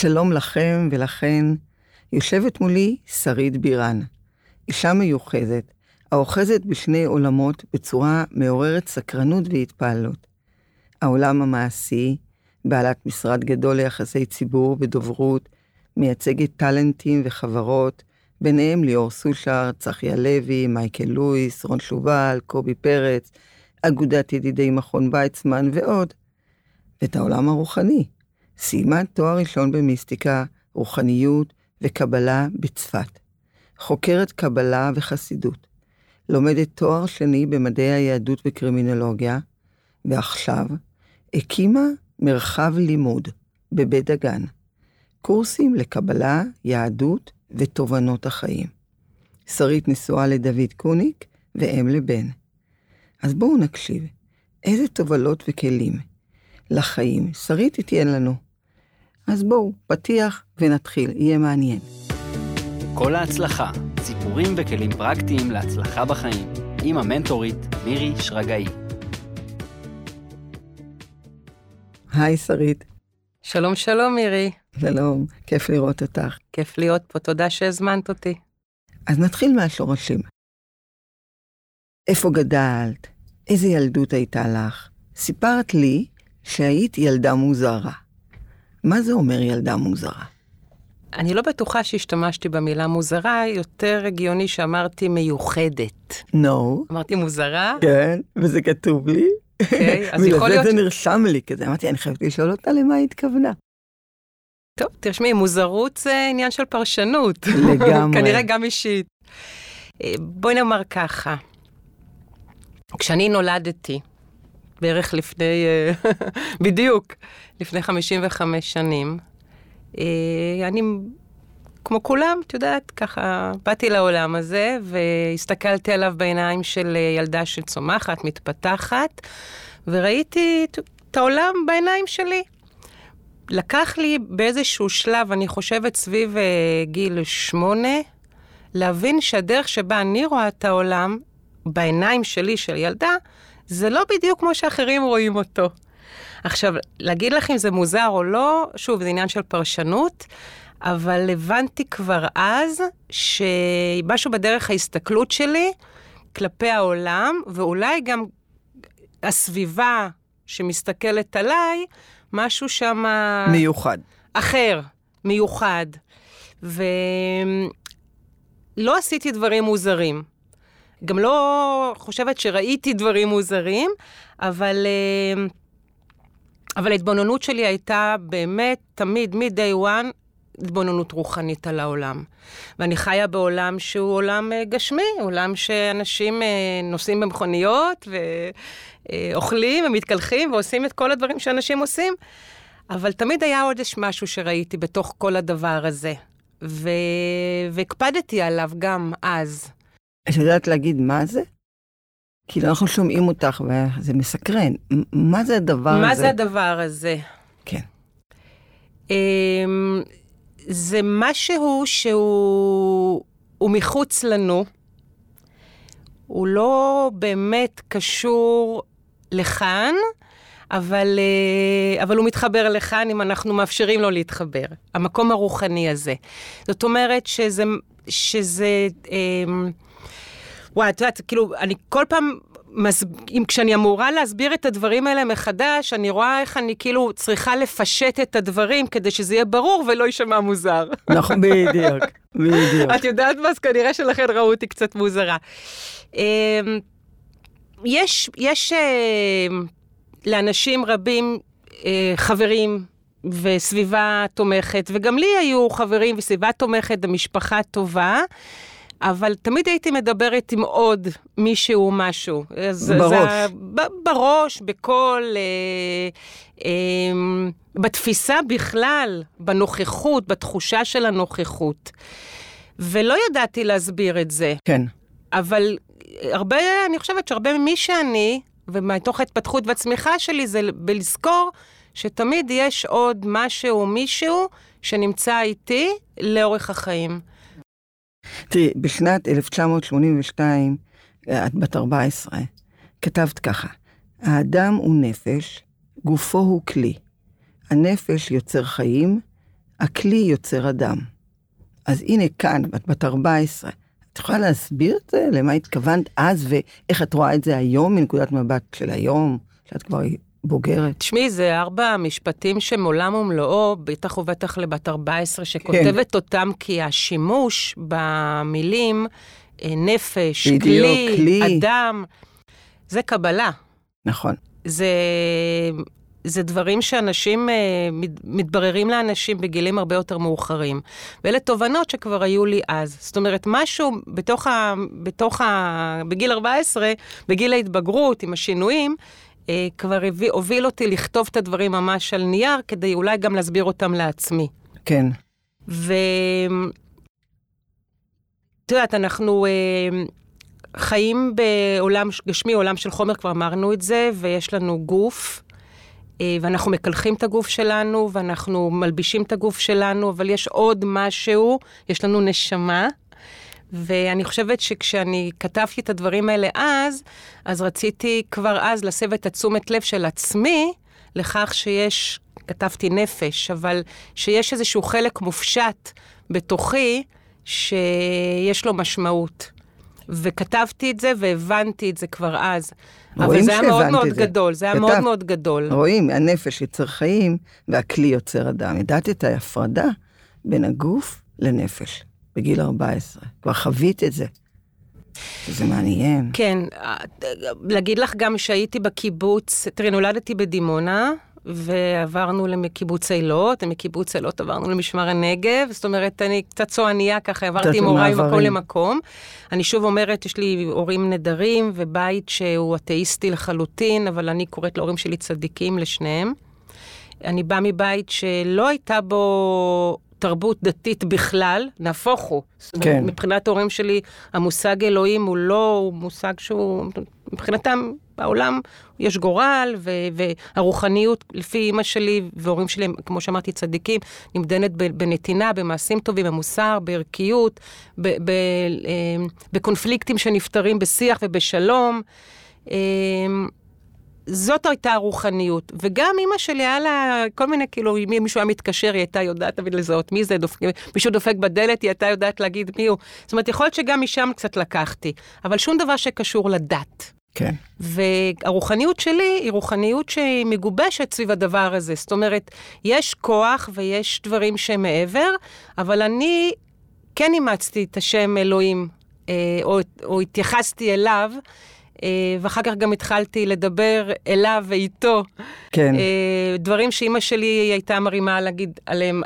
שלום לכם ולכן, יושבת מולי שרית בירן, אישה מיוחדת, האוחזת בשני עולמות בצורה מעוררת סקרנות והתפעלות. העולם המעשי, בעלת משרד גדול ליחסי ציבור ודוברות, מייצגת טאלנטים וחברות, ביניהם ליאור סושר, צחי הלוי, מייקל לואיס, רון שובל, קובי פרץ, אגודת ידידי מכון ויצמן ועוד. ואת העולם הרוחני. סיימה תואר ראשון במיסטיקה, רוחניות וקבלה בצפת. חוקרת קבלה וחסידות. לומדת תואר שני במדעי היהדות וקרימינולוגיה, ועכשיו הקימה מרחב לימוד בבית דגן. קורסים לקבלה, יהדות ותובנות החיים. שרית נשואה לדוד קוניק ואם לבן. אז בואו נקשיב, איזה תובלות וכלים לחיים שרית תיתן לנו. אז בואו, פתיח ונתחיל, יהיה מעניין. כל ההצלחה, סיפורים וכלים פרקטיים להצלחה בחיים, עם המנטורית מירי שרגאי. היי שרית. שלום שלום מירי. שלום, כיף לראות אותך. כיף להיות פה, תודה שהזמנת אותי. אז נתחיל מהשורשים. איפה גדלת? איזה ילדות הייתה לך? סיפרת לי שהיית ילדה מוזרה. מה זה אומר ילדה מוזרה? אני לא בטוחה שהשתמשתי במילה מוזרה, יותר הגיוני שאמרתי מיוחדת. נו. No. אמרתי מוזרה? כן, וזה כתוב לי. אוקיי, okay, אז יכול להיות... בגלל זה נרשם לי כזה, אמרתי, אני חייבת לשאול אותה למה היא התכוונה. טוב, תרשמי, מוזרות זה עניין של פרשנות. לגמרי. כנראה גם אישית. אה, בואי נאמר ככה, כשאני נולדתי, בערך לפני, אה, בדיוק, לפני 55 שנים, אה, אני, כמו כולם, את יודעת, ככה, באתי לעולם הזה והסתכלתי עליו בעיניים של ילדה שצומחת, מתפתחת, וראיתי את העולם בעיניים שלי. לקח לי באיזשהו שלב, אני חושבת סביב גיל שמונה, להבין שהדרך שבה אני רואה את העולם, בעיניים שלי, של ילדה, זה לא בדיוק כמו שאחרים רואים אותו. עכשיו, להגיד לך אם זה מוזר או לא, שוב, זה עניין של פרשנות, אבל הבנתי כבר אז שמשהו בדרך ההסתכלות שלי כלפי העולם, ואולי גם הסביבה שמסתכלת עליי, משהו שם... מיוחד. אחר, מיוחד. ולא עשיתי דברים מוזרים. גם לא חושבת שראיתי דברים מוזרים, אבל, אה, אבל ההתבוננות שלי הייתה באמת תמיד, מ-day one, התבוננות רוחנית על העולם. ואני חיה בעולם שהוא עולם אה, גשמי, עולם שאנשים אה, נוסעים במכוניות ואוכלים ומתקלחים ועושים את כל הדברים שאנשים עושים, אבל תמיד היה עוד משהו שראיתי בתוך כל הדבר הזה. והקפדתי עליו גם אז. את יודעת להגיד מה זה? כאילו, אנחנו שומעים אותך וזה מסקרן. מה זה הדבר מה הזה? מה זה הדבר הזה? כן. אמ, זה משהו שהוא מחוץ לנו, הוא לא באמת קשור לכאן, אבל, אה, אבל הוא מתחבר לכאן אם אנחנו מאפשרים לו להתחבר, המקום הרוחני הזה. זאת אומרת שזה, שזה, אמ, וואי, את יודעת, כאילו, אני כל פעם מס... אם כשאני אמורה להסביר את הדברים האלה מחדש, אני רואה איך אני כאילו צריכה לפשט את הדברים כדי שזה יהיה ברור ולא יישמע מוזר. נכון, בדיוק, בדיוק. את יודעת מה? אז כנראה שלכן ראו אותי קצת מוזרה. אמ, יש, יש אמ, לאנשים רבים אה, חברים וסביבה תומכת, וגם לי היו חברים וסביבה תומכת ומשפחה טובה. אבל תמיד הייתי מדברת עם עוד מישהו או משהו. אז, בראש. זה, ב, בראש, בקול, אה, אה, בתפיסה בכלל, בנוכחות, בתחושה של הנוכחות. ולא ידעתי להסביר את זה. כן. אבל הרבה, אני חושבת שהרבה ממי שאני, ומתוך ההתפתחות והצמיחה שלי, זה בלזכור שתמיד יש עוד משהו מישהו שנמצא איתי לאורך החיים. תראי, בשנת 1982, את בת 14, כתבת ככה: האדם הוא נפש, גופו הוא כלי. הנפש יוצר חיים, הכלי יוצר אדם. אז הנה כאן, את בת 14, את יכולה להסביר את זה? למה התכוונת אז, ואיך את רואה את זה היום, מנקודת מבט של היום, שאת כבר בוגרת? תשמעי, זה ארבע משפטים שהם עולם ומלואו, בטח ובטח לבת 14, שכותבת כן. אותם, כי השימוש במילים אה, נפש, בדיוק, כלי, כלי, אדם, זה קבלה. נכון. זה זה דברים שאנשים, אה, מתבררים לאנשים בגילים הרבה יותר מאוחרים. ואלה תובנות שכבר היו לי אז. זאת אומרת, משהו בתוך ה... בתוך ה... בגיל 14, בגיל ההתבגרות, עם השינויים, אה, כבר הביא, הוביל אותי לכתוב את הדברים ממש על נייר, כדי אולי גם להסביר אותם לעצמי. כן. ו... את יודעת, אנחנו אה, חיים בעולם גשמי, עולם של חומר, כבר אמרנו את זה, ויש לנו גוף. אה, ואנחנו מקלחים את הגוף שלנו, ואנחנו מלבישים את הגוף שלנו, אבל יש עוד משהו, יש לנו נשמה. ואני חושבת שכשאני כתבתי את הדברים האלה אז, אז רציתי כבר אז להסב את התשומת לב של עצמי לכך שיש, כתבתי נפש, אבל שיש איזשהו חלק מופשט בתוכי שיש לו משמעות. וכתבתי את זה והבנתי את זה כבר אז. אבל זה היה מאוד מאוד זה. גדול, זה היה כתב, מאוד מאוד גדול. רואים, הנפש יוצר חיים והכלי יוצר אדם. ידעת את ההפרדה בין הגוף לנפש, בגיל 14. כבר חווית את זה. זה מעניין. כן, להגיד לך גם שהייתי בקיבוץ, תראי, נולדתי בדימונה, ועברנו לקיבוץ אילות, ומקיבוץ אילות עברנו למשמר הנגב, זאת אומרת, אני קצת צועניה ככה, עברתי עם הוריי ממקום למקום. אני שוב אומרת, יש לי הורים נדרים, ובית שהוא אתאיסטי לחלוטין, אבל אני קוראת להורים שלי צדיקים לשניהם. אני באה מבית שלא הייתה בו תרבות דתית בכלל, נהפוך הוא. כן. מבחינת ההורים שלי, המושג אלוהים הוא לא, הוא מושג שהוא, מבחינתם, בעולם יש גורל, ו- והרוחניות, לפי אימא שלי והורים שלי, כמו שאמרתי, צדיקים, נמדנת בנתינה, במעשים טובים, במוסר, בערכיות, ב- ב- אה, בקונפליקטים שנפתרים בשיח ובשלום. זאת הייתה הרוחניות. וגם אימא שלי, היה לה כל מיני, כאילו, אם מישהו היה מתקשר, היא הייתה יודעת תמיד לזהות מי זה, דופק, מישהו דופק בדלת, היא הייתה יודעת להגיד מי הוא. זאת אומרת, יכול להיות שגם משם קצת לקחתי, אבל שום דבר שקשור לדת. כן. והרוחניות שלי היא רוחניות שהיא מגובשת סביב הדבר הזה. זאת אומרת, יש כוח ויש דברים שהם מעבר, אבל אני כן אימצתי את השם אלוהים, אה, או, או התייחסתי אליו. אה, ואחר כך גם התחלתי לדבר אליו ואיתו. כן. דברים שאימא שלי הייתה מרימה להגיד עליהם,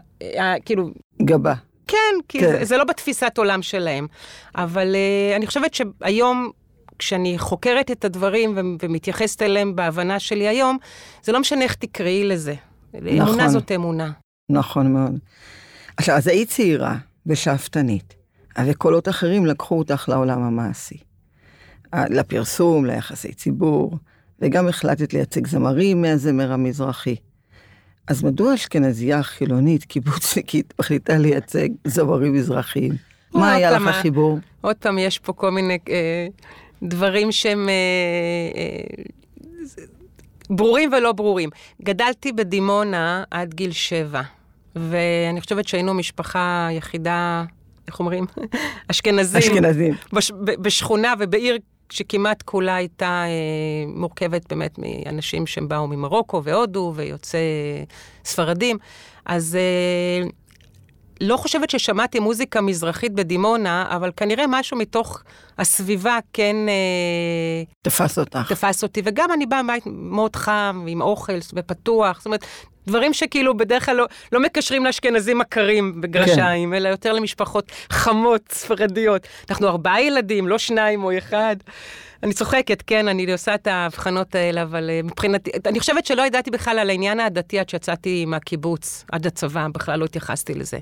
כאילו... גבה. כן, כי כן. זה, זה לא בתפיסת עולם שלהם. אבל אני חושבת שהיום כשאני חוקרת את הדברים ומתייחסת אליהם בהבנה שלי היום, זה לא משנה איך תקראי לזה. נכון. אמונה זאת אמונה. נכון מאוד. עכשיו, אז היית צעירה ושאפתנית, וקולות אחרים לקחו אותך לעולם המעשי. לפרסום, ליחסי ציבור, וגם החלטת לייצג זמרים מהזמר המזרחי. אז מדוע אשכנזייה חילונית, קיבוצניקית, מחליטה לייצג זמרים מזרחיים? מה היה לך החיבור? עוד פעם, יש פה כל מיני אה, דברים שהם אה, אה, ברורים ולא ברורים. גדלתי בדימונה עד גיל שבע, ואני חושבת שהיינו משפחה יחידה, איך אומרים? אשכנזים. אשכנזים. בש, בשכונה ובעיר שכמעט כולה הייתה אה, מורכבת באמת מאנשים שהם באו ממרוקו והודו ויוצאי ספרדים. אז אה, לא חושבת ששמעתי מוזיקה מזרחית בדימונה, אבל כנראה משהו מתוך הסביבה כן... אה, תפס אותך. תפס אותי, וגם אני באה מבית מאוד חם, עם אוכל ופתוח, זאת אומרת, דברים שכאילו בדרך כלל לא, לא מקשרים לאשכנזים עקרים בגרשיים, כן. אלא יותר למשפחות חמות, ספרדיות. אנחנו ארבעה ילדים, לא שניים או אחד. אני צוחקת, כן, אני עושה את ההבחנות האלה, אבל uh, מבחינתי, אני חושבת שלא ידעתי בכלל על העניין העדתי עד שיצאתי מהקיבוץ, עד הצבא, בכלל לא התייחסתי לזה.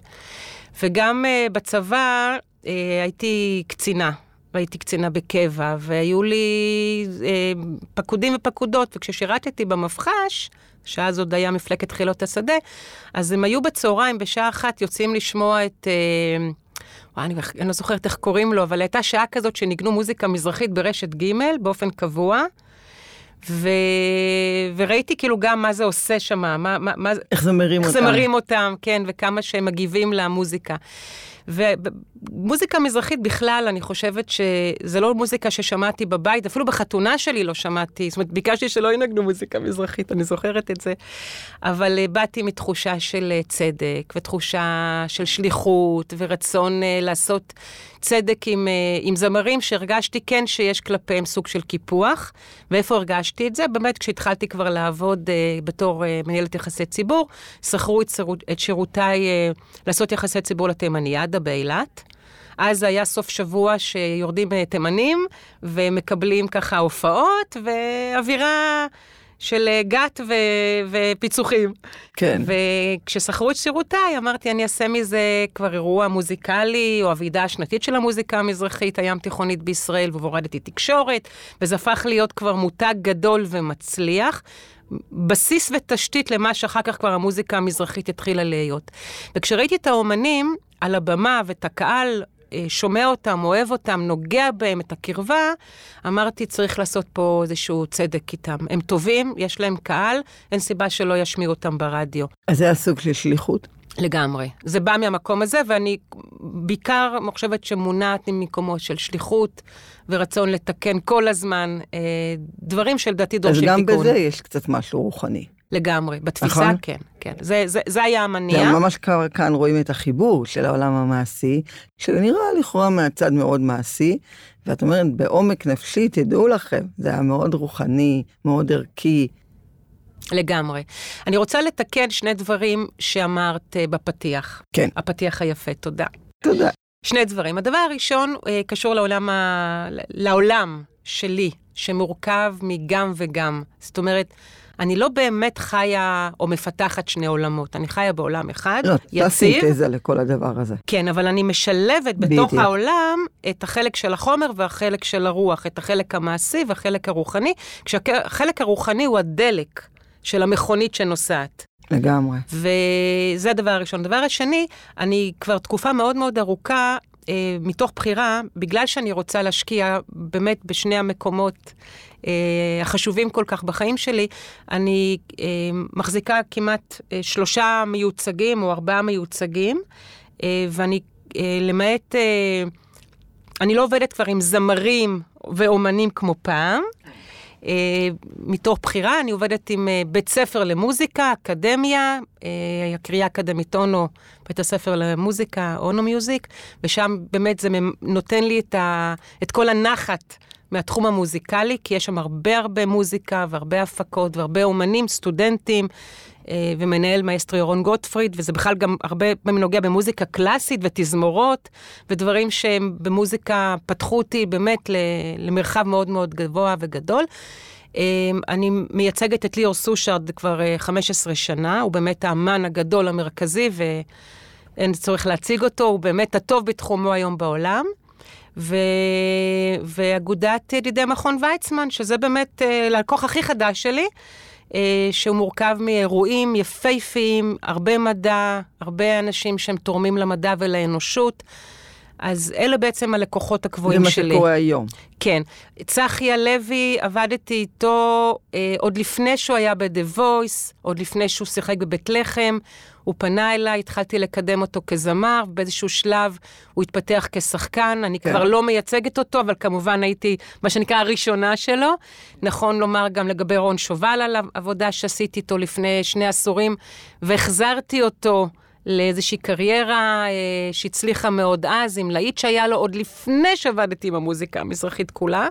וגם uh, בצבא uh, הייתי קצינה, והייתי קצינה בקבע, והיו לי uh, פקודים ופקודות, וכששירתתי במפח"ש, שאז עוד היה מפלגת חילות השדה, אז הם היו בצהריים, בשעה אחת, יוצאים לשמוע את... Uh, וואי, אני, אני לא זוכרת איך קוראים לו, אבל הייתה שעה כזאת שניגנו מוזיקה מזרחית ברשת ג' באופן קבוע. ו... וראיתי כאילו גם מה זה עושה שם, מה, מה, מה... איך זה מרים איך אותם. זה מרים אותם, כן, וכמה שהם מגיבים למוזיקה. ומוזיקה מזרחית בכלל, אני חושבת שזה לא מוזיקה ששמעתי בבית, אפילו בחתונה שלי לא שמעתי, זאת אומרת, ביקשתי שלא ינגנו מוזיקה מזרחית, אני זוכרת את זה. אבל uh, באתי מתחושה של uh, צדק, ותחושה של שליחות, ורצון uh, לעשות צדק עם, עם זמרים שהרגשתי כן שיש כלפיהם סוג של קיפוח. ואיפה הרגשתי את זה? באמת, כשהתחלתי כבר לעבוד בתור מנהלת יחסי ציבור, שכרו את, שירותיי לעשות יחסי ציבור לתימניאדה באילת. אז היה סוף שבוע שיורדים תימנים ומקבלים ככה הופעות ואווירה של גת ו... ופיצוחים. כן. וכששכרו את שירותיי, אמרתי, אני אעשה מזה כבר אירוע מוזיקלי, או הוועידה השנתית של המוזיקה המזרחית הים תיכונית בישראל, והורדתי תקשורת, וזה הפך להיות כבר מותג גדול ומצליח. בסיס ותשתית למה שאחר כך כבר המוזיקה המזרחית התחילה להיות. וכשראיתי את האומנים על הבמה ואת הקהל שומע אותם, אוהב אותם, נוגע בהם את הקרבה, אמרתי, צריך לעשות פה איזשהו צדק איתם. הם טובים, יש להם קהל, אין סיבה שלא ישמיעו אותם ברדיו. אז זה הסוג של שליחות? לגמרי. זה בא מהמקום הזה, ואני בעיקר חושבת שמונעת ממקומות של שליחות ורצון לתקן כל הזמן אה, דברים שלדעתי דורשים תיקון. אז גם בזה יש קצת משהו רוחני. לגמרי, בתפיסה נכון? כן, כן. זה, זה, זה היה המניע. זה ממש כאן רואים את החיבור של העולם המעשי, שנראה לכאורה מהצד מאוד מעשי, ואת אומרת, בעומק נפשי, תדעו לכם, זה היה מאוד רוחני, מאוד ערכי. לגמרי. אני רוצה לתקן שני דברים שאמרת uh, בפתיח. כן. הפתיח היפה, תודה. תודה. שני דברים. הדבר הראשון uh, קשור לעולם, ה... לעולם שלי, שמורכב מגם וגם. זאת אומרת, אני לא באמת חיה או מפתחת שני עולמות, אני חיה בעולם אחד, לא, יציב. לא, סינתזה לכל הדבר הזה. כן, אבל אני משלבת בתוך בדיוק. העולם את החלק של החומר והחלק של הרוח, את החלק המעשי והחלק הרוחני, כשהחלק הרוחני הוא הדלק של המכונית שנוסעת. לגמרי. וזה הדבר הראשון. הדבר השני, אני כבר תקופה מאוד מאוד ארוכה, אה, מתוך בחירה, בגלל שאני רוצה להשקיע באמת בשני המקומות אה, החשובים כל כך בחיים שלי, אני אה, מחזיקה כמעט אה, שלושה מיוצגים או ארבעה מיוצגים, ואני, למעט, אני לא עובדת כבר עם זמרים ואומנים כמו פעם. אה, מתוך בחירה, אני עובדת עם אה, בית ספר למוזיקה, אקדמיה, uh, הקריה האקדמית אונו, בית הספר למוזיקה, אונו מיוזיק, ושם באמת זה נותן לי את, ה, את כל הנחת מהתחום המוזיקלי, כי יש שם הרבה הרבה מוזיקה והרבה הפקות והרבה אומנים, סטודנטים, אה, ומנהל מאסטרו ירון גוטפריד, וזה בכלל גם הרבה פעמים נוגע במוזיקה קלאסית ותזמורות, ודברים שהם במוזיקה פתחו אותי באמת למרחב מאוד מאוד גבוה וגדול. אה, אני מייצגת את ליאור סושרד כבר 15 אה, שנה, הוא באמת האמן הגדול המרכזי, ואין צורך להציג אותו, הוא באמת הטוב בתחומו היום בעולם. ו... ואגודת ידידי מכון ויצמן, שזה באמת הלקוח הכי חדש שלי. אה, שהוא מורכב מאירועים יפהפיים, הרבה מדע, הרבה אנשים שהם תורמים למדע ולאנושות. אז אלה בעצם הלקוחות הקבועים שלי. זה מה שקורה היום. כן. צחי הלוי, עבדתי איתו אה, עוד לפני שהוא היה ב-The Voice, עוד לפני שהוא שיחק בבית לחם. הוא פנה אליי, התחלתי לקדם אותו כזמר, באיזשהו שלב הוא התפתח כשחקן, אני כן. כבר לא מייצגת אותו, אבל כמובן הייתי, מה שנקרא, הראשונה שלו. נכון לומר גם לגבי רון שובל על העבודה שעשיתי איתו לפני שני עשורים, והחזרתי אותו. לאיזושהי קריירה אה, שהצליחה מאוד אז, עם להיט שהיה לו עוד לפני שעבדתי עם המוזיקה המזרחית כולה.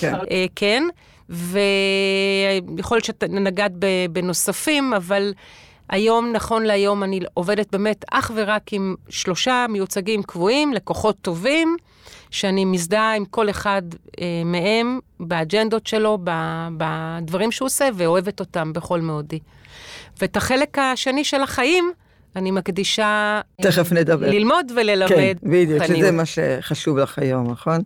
כן. אה, כן, ויכול להיות שנגעת בנוספים, אבל היום, נכון להיום, אני עובדת באמת אך ורק עם שלושה מיוצגים קבועים, לקוחות טובים, שאני מזדהה עם כל אחד אה, מהם באג'נדות שלו, בדברים שהוא עושה, ואוהבת אותם בכל מאודי. ואת החלק השני של החיים, אני מקדישה... תכף נדבר. ללמוד וללמד. כן, בדיוק, שזה מה שחשוב לך היום, נכון?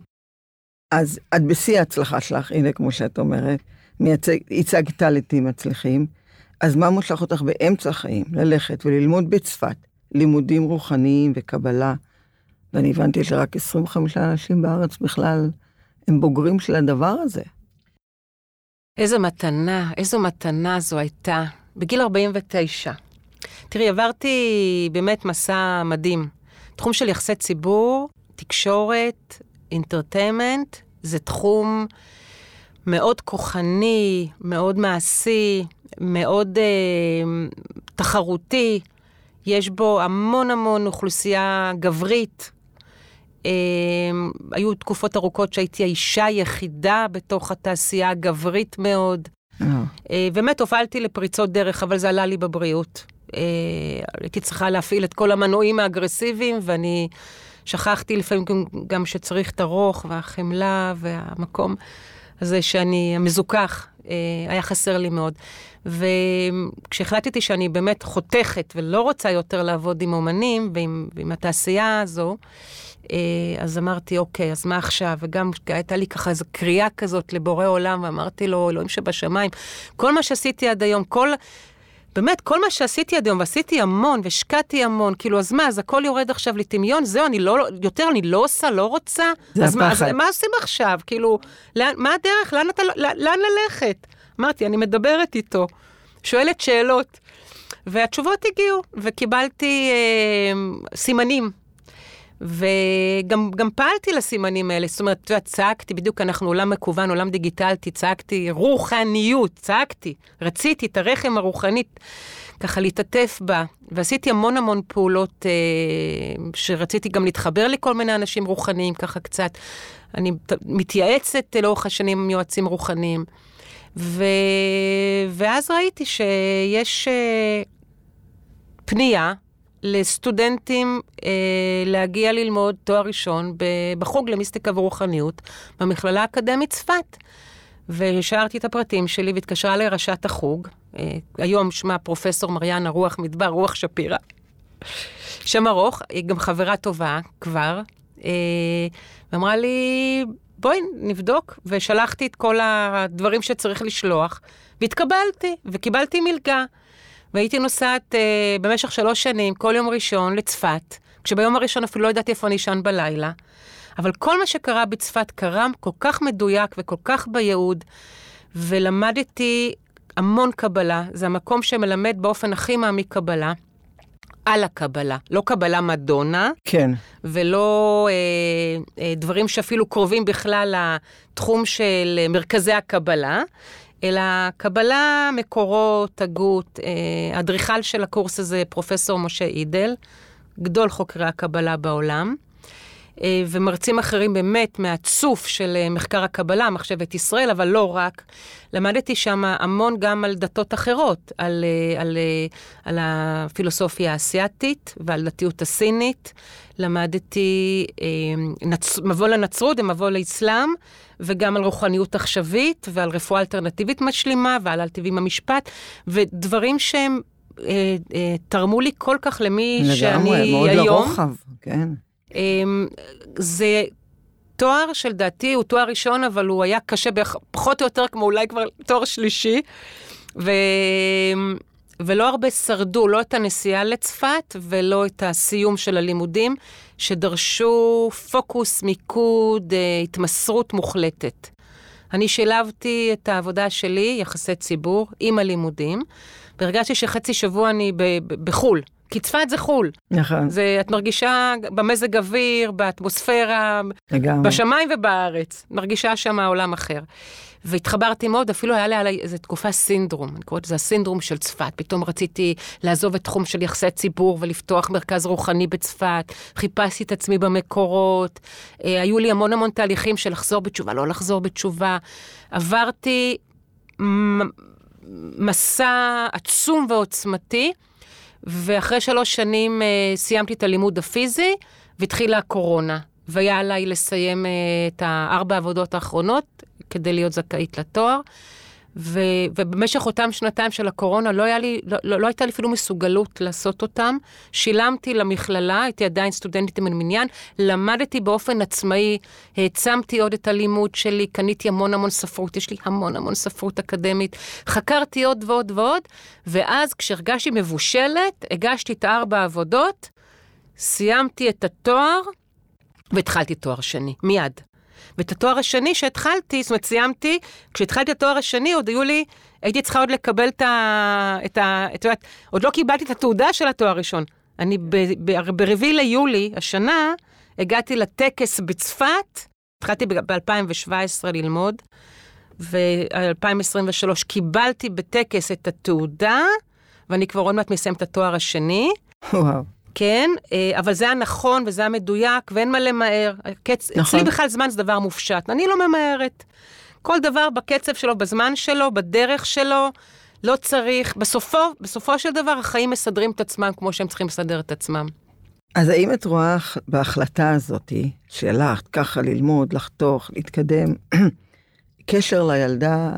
אז את בשיא ההצלחה שלך, הנה, כמו שאת אומרת, מייצג, ייצגת לתים מצליחים, אז מה מושך אותך באמצע החיים ללכת וללמוד בצפת לימודים רוחניים וקבלה? ואני הבנתי שרק 25 אנשים בארץ בכלל הם בוגרים של הדבר הזה. איזו מתנה, איזו מתנה זו הייתה. בגיל 49. תראי, עברתי באמת מסע מדהים. תחום של יחסי ציבור, תקשורת, אינטרטיימנט, זה תחום מאוד כוחני, מאוד מעשי, מאוד אה, תחרותי. יש בו המון המון אוכלוסייה גברית. אה, היו תקופות ארוכות שהייתי האישה היחידה בתוך התעשייה הגברית מאוד. אה, אה, באמת הופעלתי לפריצות דרך, אבל זה עלה לי בבריאות. אה, הייתי צריכה להפעיל את כל המנועים האגרסיביים, ואני שכחתי לפעמים גם, גם שצריך את הרוך והחמלה והמקום הזה שאני, המזוכח, אה, היה חסר לי מאוד. וכשהחלטתי שאני באמת חותכת ולא רוצה יותר לעבוד עם אומנים ועם, ועם התעשייה הזו, אה, אז אמרתי, אוקיי, אז מה עכשיו? וגם הייתה לי ככה איזו קריאה כזאת לבורא עולם, ואמרתי לו, אלוהים שבשמיים, כל מה שעשיתי עד היום, כל... באמת, כל מה שעשיתי עד היום, ועשיתי המון, והשקעתי המון, כאילו, אז מה, אז הכל יורד עכשיו לטמיון? זהו, אני לא, יותר אני לא עושה, לא רוצה? זה אז מה, אז הפחד. מה עושים עכשיו? כאילו, לאן, מה הדרך? לאן, אתה, לאן ללכת? אמרתי, אני מדברת איתו, שואלת שאלות. והתשובות הגיעו, וקיבלתי אה, סימנים. וגם גם פעלתי לסימנים האלה, זאת אומרת, צעקתי, בדיוק אנחנו עולם מקוון, עולם דיגיטלתי, צעקתי רוחניות, צעקתי, רציתי את הרחם הרוחנית, ככה להתעטף בה, ועשיתי המון המון פעולות אה, שרציתי גם להתחבר לכל מיני אנשים רוחניים, ככה קצת. אני מתייעצת לאורך השנים עם יועצים רוחניים. ו... ואז ראיתי שיש אה, פנייה לסטודנטים אה, להגיע ללמוד תואר ראשון בחוג למיסטיקה ורוחניות במכללה האקדמית צפת. והשארתי את הפרטים שלי והתקשרה אליי ראשת החוג, אה, היום שמה פרופסור מריאנה רוח מדבר, רוח שפירא. שם ארוך, היא גם חברה טובה כבר, אה, ואמרה לי, בואי נבדוק, ושלחתי את כל הדברים שצריך לשלוח, והתקבלתי, וקיבלתי מלגה. והייתי נוסעת אה, במשך שלוש שנים, כל יום ראשון, לצפת, כשביום הראשון אפילו לא ידעתי איפה אני אשן בלילה. אבל כל מה שקרה בצפת קרה כל כך מדויק וכל כך בייעוד, ולמדתי המון קבלה. זה המקום שמלמד באופן הכי מעמיק קבלה. על הקבלה, לא קבלה מדונה, כן. ולא אה, אה, דברים שאפילו קרובים בכלל לתחום של אה, מרכזי הקבלה, אלא קבלה, מקורות, הגות. אה, האדריכל של הקורס הזה, פרופסור משה אידל, גדול חוקרי הקבלה בעולם. אה, ומרצים אחרים באמת מהצוף של אה, מחקר הקבלה, מחשבת ישראל, אבל לא רק. למדתי שם המון גם על דתות אחרות, על, אה, על, על הפילוסופיה האסייתית ועל דתיות הסינית. למדתי נצ... מבוא לנצרות ומבוא לאסלאם, וגם על רוחניות עכשווית ועל רפואה אלטרנטיבית משלימה ועל על טבעי המשפט, ודברים שהם תרמו לי כל כך למי שאני לגמרי, מאוד היום. לרוחב, כן. אמ, זה תואר שלדעתי הוא תואר ראשון, אבל הוא היה קשה בערך- פחות או יותר כמו אולי כבר תואר שלישי. ו... ולא הרבה שרדו, לא את הנסיעה לצפת ולא את הסיום של הלימודים, שדרשו פוקוס, מיקוד, אה, התמסרות מוחלטת. אני שילבתי את העבודה שלי, יחסי ציבור, עם הלימודים, והרגשתי שחצי שבוע אני בחו"ל. כי צפת זה חו"ל. נכון, זה, את מרגישה במזג אוויר, באטמוספירה, לגמרי. בשמיים ובארץ. מרגישה שם עולם אחר. והתחברתי מאוד, אפילו היה לי עליי איזו תקופה סינדרום, אני קוראת לזה הסינדרום של צפת. פתאום רציתי לעזוב את תחום של יחסי ציבור ולפתוח מרכז רוחני בצפת. חיפשתי את עצמי במקורות. אה, היו לי המון המון תהליכים של לחזור בתשובה, לא לחזור בתשובה. עברתי מסע עצום ועוצמתי. ואחרי שלוש שנים אה, סיימתי את הלימוד הפיזי, והתחילה הקורונה. והיה עליי לסיים אה, את הארבע העבודות האחרונות כדי להיות זכאית לתואר. ו, ובמשך אותם שנתיים של הקורונה לא, היה לי, לא, לא, לא הייתה לי אפילו מסוגלות לעשות אותם. שילמתי למכללה, הייתי עדיין סטודנטית מן מניין, למדתי באופן עצמאי, העצמתי עוד את הלימוד שלי, קניתי המון המון ספרות, יש לי המון המון ספרות אקדמית, חקרתי עוד ועוד ועוד, ואז כשהרגשתי מבושלת, הגשתי את הארבע העבודות, סיימתי את התואר והתחלתי תואר שני, מיד. ואת התואר השני שהתחלתי, זאת אומרת, סיימתי, כשהתחלתי את התואר השני, עוד היו לי, הייתי צריכה עוד לקבל את ה... את ה... את יודעת, עוד לא קיבלתי את התעודה של התואר הראשון. אני ברביעי ליולי השנה, הגעתי לטקס בצפת, התחלתי ב-2017 ללמוד, ו-2023 קיבלתי בטקס את התעודה, ואני כבר עוד מעט מסיים את התואר השני. וואו. כן, אה, אבל זה היה נכון וזה היה מדויק, ואין מה למהר. קצ... נכון. אצלי בכלל זמן זה דבר מופשט, אני לא ממהרת. כל דבר בקצב שלו, בזמן שלו, בדרך שלו, לא צריך. בסופו, בסופו של דבר, החיים מסדרים את עצמם כמו שהם צריכים לסדר את עצמם. אז האם את רואה בהחלטה הזאת שלך ככה ללמוד, לחתוך, להתקדם, קשר לילדה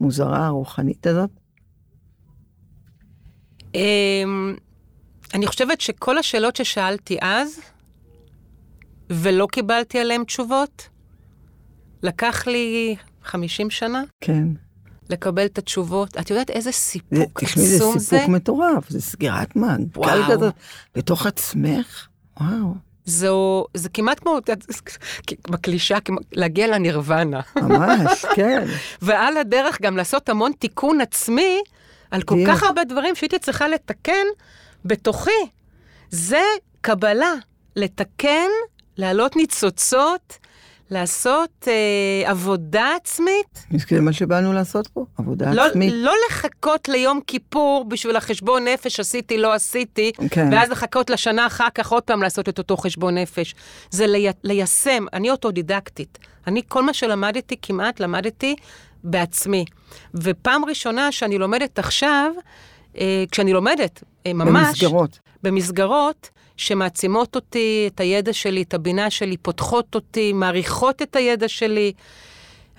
המוזרה, הרוחנית הזאת? אני חושבת שכל השאלות ששאלתי אז, ולא קיבלתי עליהן תשובות, לקח לי 50 שנה. כן. לקבל את התשובות. את יודעת איזה סיפוק עצום זה? תשמעי, זה סיפוק מטורף, זה סגירת מעגל כזאת בתוך עצמך, וואו. זו, זה כמעט כמו, בקלישה, להגיע לנירוונה. ממש, כן. ועל הדרך גם לעשות המון תיקון עצמי על כל כך הרבה דברים שהייתי צריכה לתקן בתוכי. זה קבלה, לתקן, להעלות ניצוצות, לעשות אה, עבודה עצמית. זה מה שבאנו לעשות פה, עבודה לא, עצמית. לא לחכות ליום כיפור בשביל החשבון נפש, עשיתי, לא עשיתי, כן. ואז לחכות לשנה אחר כך עוד פעם לעשות את אותו חשבון נפש. זה לי, ליישם, אני אוטודידקטית. אני, כל מה שלמדתי, כמעט למדתי בעצמי. ופעם ראשונה שאני לומדת עכשיו, אה, כשאני לומדת, ממש... במסגרות. במסגרות, שמעצימות אותי, את הידע שלי, את הבינה שלי, פותחות אותי, מעריכות את הידע שלי.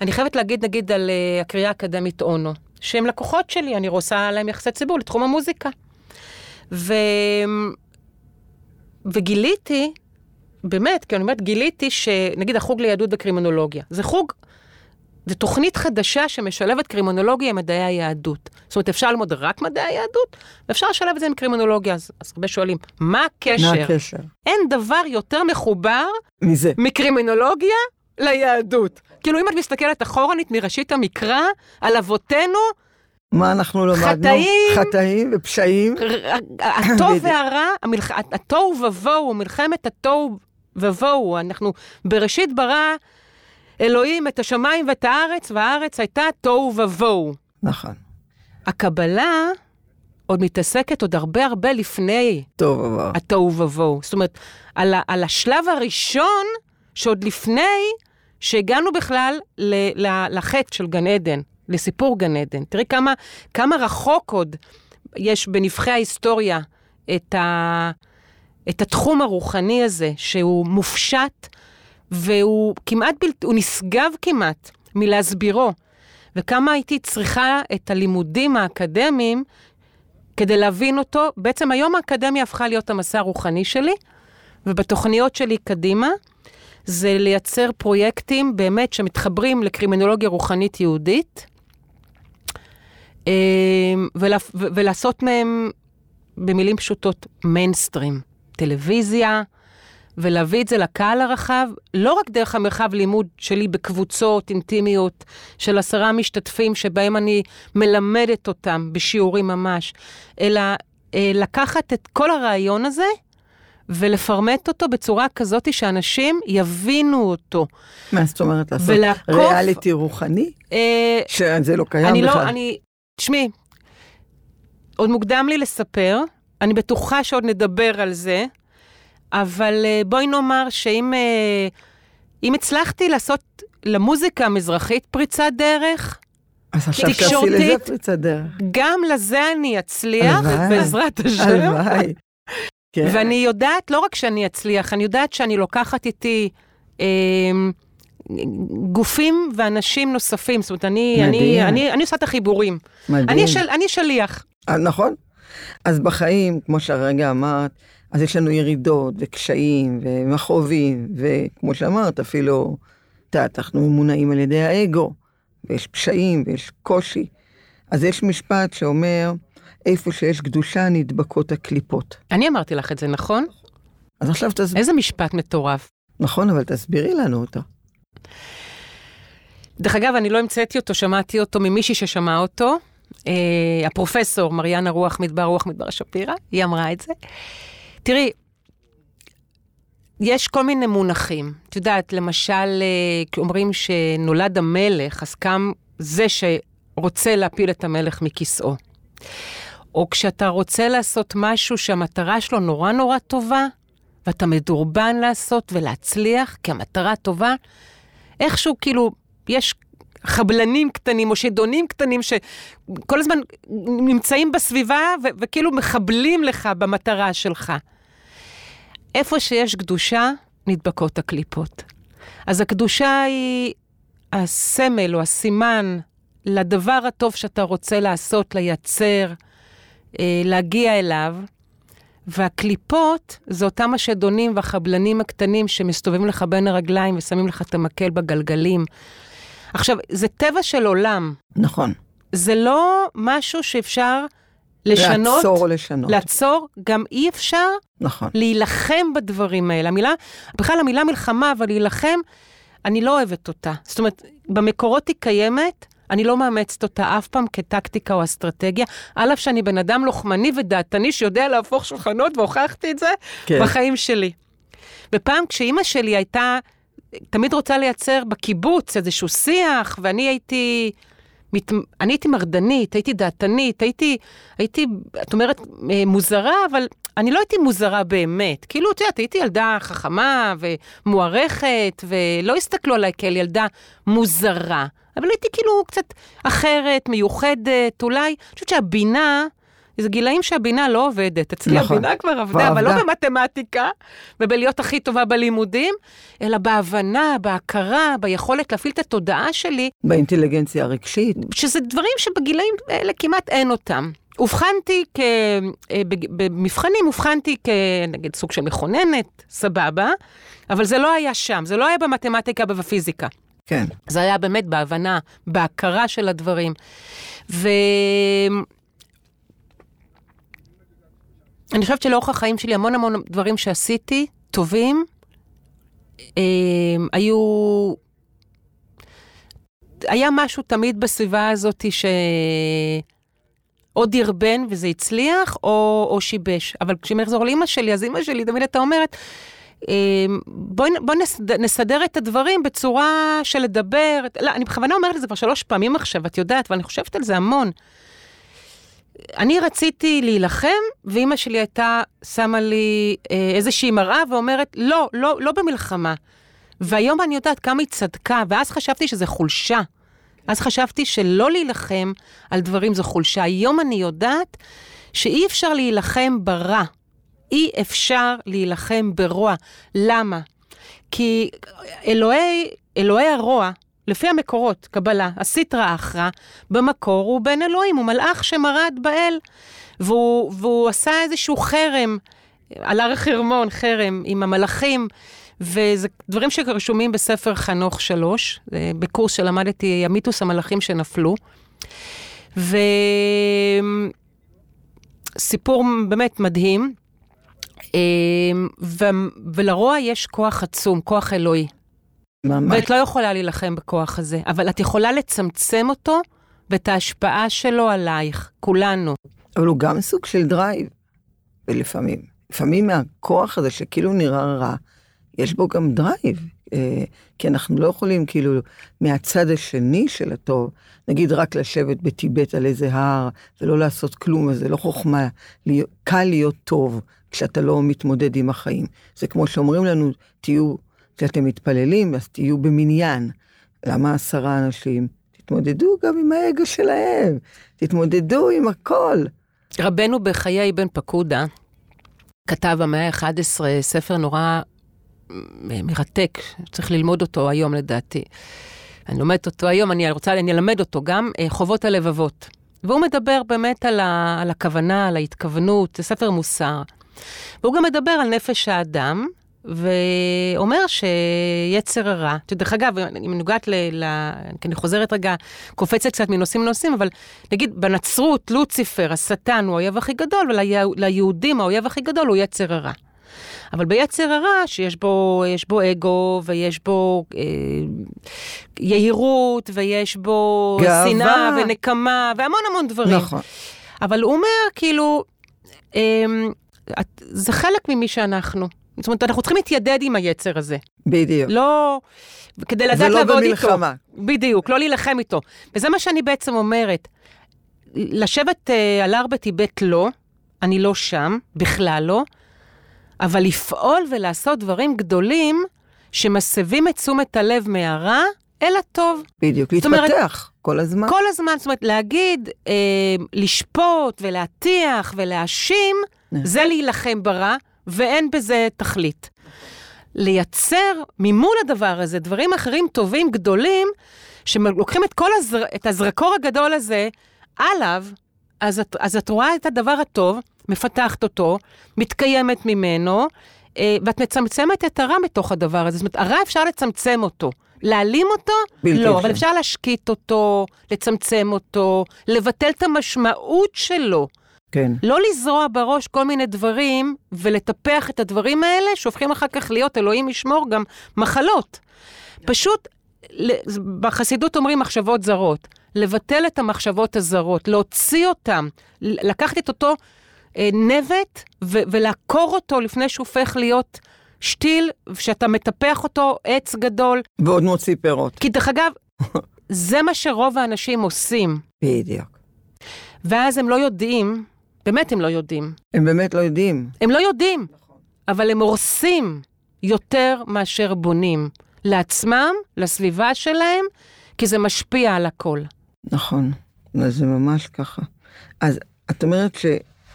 אני חייבת להגיד, נגיד, על uh, הקריאה האקדמית אונו, שהם לקוחות שלי, אני עושה להם יחסי ציבור לתחום המוזיקה. ו... וגיליתי, באמת, כי אני אומרת, גיליתי שנגיד החוג ליהדות בקרימינולוגיה, זה חוג זו תוכנית חדשה שמשלבת קרימינולוגיה עם מדעי היהדות. זאת אומרת, אפשר ללמוד רק מדעי היהדות, ואפשר לשלב את זה עם קרימינולוגיה. אז, אז הרבה שואלים, מה הקשר? מה הקשר? אין דבר יותר מחובר מזה. מקרימינולוגיה ליהדות. כאילו, אם את מסתכלת אחורנית מראשית המקרא, על אבותינו, מה אנחנו למדנו? חטאים. חטאים ופשעים. הטוב והרע, התוהו ובוהו, מלחמת התוהו ובוהו. אנחנו בראשית ברא אלוהים את השמיים ואת הארץ, והארץ הייתה תוהו ובוהו. נכון. הקבלה עוד מתעסקת עוד הרבה הרבה לפני תוהו ובוהו. התוהו ובוהו. זאת אומרת, על, על השלב הראשון, שעוד לפני שהגענו בכלל ל, ל, לחטא של גן עדן, לסיפור גן עדן. תראי כמה, כמה רחוק עוד יש בנבחי ההיסטוריה את, ה, את התחום הרוחני הזה, שהוא מופשט והוא כמעט בלתי, הוא נשגב כמעט מלהסבירו. וכמה הייתי צריכה את הלימודים האקדמיים כדי להבין אותו. בעצם היום האקדמיה הפכה להיות המסע הרוחני שלי, ובתוכניות שלי קדימה, זה לייצר פרויקטים באמת שמתחברים לקרימינולוגיה רוחנית יהודית, אה, ולעשות מהם, במילים פשוטות, מיינסטרים. טלוויזיה, ולהביא את זה לקהל הרחב, לא רק דרך המרחב לימוד שלי בקבוצות אינטימיות של עשרה משתתפים שבהם אני מלמדת אותם בשיעורים ממש, אלא אה, לקחת את כל הרעיון הזה ולפרמט אותו בצורה כזאת שאנשים יבינו אותו. מה זאת אומרת לעשות? ולעקוף... ריאליטי רוחני? אה, שזה לא קיים אני לא, בכלל. לא, אני, תשמעי, עוד מוקדם לי לספר, אני בטוחה שעוד נדבר על זה. אבל אה, בואי נאמר שאם אה, אם הצלחתי לעשות למוזיקה המזרחית פריצת דרך, אז עכשיו תעשי לזה פריצת דרך. גם לזה אני אצליח, בעזרת השם. הלוואי. כן. ואני יודעת, לא רק שאני אצליח, אני יודעת שאני לוקחת איתי אה, גופים ואנשים נוספים. זאת אומרת, אני, אני, אני, אני עושה את החיבורים. מדהים. אני, של, אני שליח. אה, נכון. אז בחיים, כמו שהרגע אמרת, אז יש לנו ירידות וקשיים ומכאובים, וכמו שאמרת, אפילו, את יודעת, אנחנו מונעים על ידי האגו, ויש פשעים ויש קושי. אז יש משפט שאומר, איפה שיש קדושה נדבקות הקליפות. אני אמרתי לך את זה, נכון? אז עכשיו תסבירי. איזה משפט מטורף. נכון, אבל תסבירי לנו אותו. דרך אגב, אני לא המצאתי אותו, שמעתי אותו ממישהי ששמע אותו. אה, הפרופסור מריאנה רוח מדבר, רוח מדבר שפירא, היא אמרה את זה. תראי, יש כל מיני מונחים. את יודעת, למשל, אה, אומרים שנולד המלך, אז קם זה שרוצה להפיל את המלך מכיסאו. או כשאתה רוצה לעשות משהו שהמטרה שלו נורא נורא טובה, ואתה מדורבן לעשות ולהצליח, כי המטרה טובה, איכשהו כאילו, יש חבלנים קטנים או שדונים קטנים שכל הזמן נמצאים בסביבה ו- וכאילו מחבלים לך במטרה שלך. איפה שיש קדושה, נדבקות הקליפות. אז הקדושה היא הסמל או הסימן לדבר הטוב שאתה רוצה לעשות, לייצר, אה, להגיע אליו. והקליפות זה אותם השדונים והחבלנים הקטנים שמסתובבים לך בין הרגליים ושמים לך את המקל בגלגלים. עכשיו, זה טבע של עולם. נכון. זה לא משהו שאפשר לשנות. לעצור או לשנות. לעצור, גם אי אפשר נכון. להילחם בדברים האלה. המילה, בכלל המילה מלחמה, אבל להילחם, אני לא אוהבת אותה. זאת אומרת, במקורות היא קיימת, אני לא מאמצת אותה אף פעם כטקטיקה או אסטרטגיה, על אף שאני בן אדם לוחמני ודעתני שיודע להפוך שולחנות, והוכחתי את זה כן. בחיים שלי. ופעם כשאימא שלי הייתה, תמיד רוצה לייצר בקיבוץ איזשהו שיח, ואני הייתי... מת... אני הייתי מרדנית, הייתי דעתנית, הייתי, הייתי, את אומרת, אה, מוזרה, אבל אני לא הייתי מוזרה באמת. כאילו, את יודעת, הייתי ילדה חכמה ומוערכת, ולא הסתכלו עליי כאל ילדה מוזרה. אבל הייתי כאילו קצת אחרת, מיוחדת, אולי. אני חושבת שהבינה, זה גילאים שהבינה לא עובדת. אצלי נכון. הבינה כבר עבדה, כבר אבל לא. במתמטיקה, ובלהיות הכי טובה בלימודים, אלא בהבנה, בהכרה, ביכולת להפעיל את התודעה שלי, באינטליגנציה הרגשית. שזה דברים שבגילאים האלה כמעט אין אותם. אובחנתי כ... אה, במבחנים אובחנתי כנגיד סוג של מכוננת, סבבה, אבל זה לא היה שם, זה לא היה במתמטיקה ובפיזיקה. כן. זה היה באמת בהבנה, בהכרה של הדברים. ו... אני חושבת שלאורך החיים שלי המון המון דברים שעשיתי, טובים, אה, היו... היה משהו תמיד בסביבה הזאת ש... או דרבן וזה הצליח, או, או שיבש. אבל כשאני אחזור לאימא שלי, אז אימא שלי תמיד הייתה אומרת, אה, בואי בוא נסדר, נסדר את הדברים בצורה של לדבר. לא, אני בכוונה אומרת את זה כבר שלוש פעמים עכשיו, את יודעת, ואני חושבת על זה המון. אני רציתי להילחם, ואימא שלי הייתה שמה לי אה, איזושהי מראה ואומרת, לא, לא, לא במלחמה. והיום אני יודעת כמה היא צדקה, ואז חשבתי שזה חולשה. אז חשבתי שלא להילחם על דברים זו חולשה. היום אני יודעת שאי אפשר להילחם ברע. אי אפשר להילחם ברוע. למה? כי אלוהי, אלוהי הרוע, לפי המקורות, קבלה, הסיטרא אחרא, במקור הוא בן אלוהים, הוא מלאך שמרד באל. והוא, והוא עשה איזשהו חרם, על הר חרמון, חרם, עם המלאכים. וזה דברים שרשומים בספר חנוך שלוש, בקורס שלמדתי, המיתוס המלאכים שנפלו. וסיפור באמת מדהים. ו... ולרוע יש כוח עצום, כוח אלוהי. ממש. ואת לא יכולה להילחם בכוח הזה, אבל את יכולה לצמצם אותו ואת ההשפעה שלו עלייך, כולנו. אבל הוא גם סוג של drive, ולפעמים. לפעמים מהכוח הזה שכאילו נראה רע, יש בו גם drive. אה, כי אנחנו לא יכולים כאילו מהצד השני של הטוב, נגיד רק לשבת בטיבט על איזה הר ולא לעשות כלום, אז זה לא חוכמה, להיות, קל להיות טוב כשאתה לא מתמודד עם החיים. זה כמו שאומרים לנו, תהיו, כשאתם מתפללים, אז תהיו במניין. למה עשרה אנשים? תתמודדו גם עם האגו שלהם, תתמודדו עם הכל. רבנו בחיי בן פקודה כתב במאה ה-11 ספר נורא מ- מרתק, צריך ללמוד אותו היום לדעתי. אני לומדת אותו היום, אני רוצה, אני אלמד אותו גם, אה, חובות הלבבות. והוא מדבר באמת על, ה, על הכוונה, על ההתכוונות, זה ספר מוסר. והוא גם מדבר על נפש האדם, ואומר שיצר הרע, דרך אגב, אני נוגעת ל... ל כי אני חוזרת רגע, קופצת קצת מנושאים לנושאים, אבל נגיד בנצרות, לוציפר, השטן הוא האויב הכי גדול, וליהודים האויב הכי גדול הוא יצר הרע. אבל ביצר הרע, שיש בו, בו אגו, ויש בו אה, יהירות, ויש בו. שנאה ונקמה, והמון המון דברים. נכון. אבל הוא אומר, כאילו, אה, זה חלק ממי שאנחנו. זאת אומרת, אנחנו צריכים להתיידד עם היצר הזה. בדיוק. לא... כדי לדעת ולא לעבוד במלחמה. איתו. בדיוק, לא להילחם איתו. וזה מה שאני בעצם אומרת. לשבת uh, על ארבע טיבט לא, אני לא שם, בכלל לא, אבל לפעול ולעשות דברים גדולים שמסבים את תשומת הלב מהרע אל הטוב. בדיוק. זאת אומרת- להתפתח כל הזמן. כל הזמן, זאת אומרת, להגיד, אה, לשפוט ולהטיח ולהאשים, נכון. זה להילחם ברע, ואין בזה תכלית. לייצר ממול הדבר הזה דברים אחרים טובים, גדולים, שלוקחים את כל הזר, את הזרקור הגדול הזה עליו, אז את, אז את רואה את הדבר הטוב, מפתחת אותו, מתקיימת ממנו, אה, ואת מצמצמת את הרע מתוך הדבר הזה. זאת אומרת, הרע אפשר לצמצם אותו. להעלים אותו? בלתי לא, אבל אפשרי. אפשר להשקיט אותו, לצמצם אותו, לבטל את המשמעות שלו. כן. לא לזרוע בראש כל מיני דברים ולטפח את הדברים האלה, שהופכים אחר כך להיות, אלוהים ישמור, גם מחלות. פשוט, בחסידות אומרים מחשבות זרות. לבטל את המחשבות הזרות, להוציא אותם, ל- לקחת את אותו אה, נבט ו- ולעקור אותו לפני שהוא הופך להיות שתיל, שאתה מטפח אותו, עץ גדול. ועוד מוציא פירות. כי דרך אגב, זה מה שרוב האנשים עושים. בדיוק. ואז הם לא יודעים, באמת הם לא יודעים. הם באמת לא יודעים. הם לא יודעים, אבל הם הורסים יותר מאשר בונים. לעצמם, לסביבה שלהם, כי זה משפיע על הכל. נכון. זה ממש ככה. אז את אומרת ש...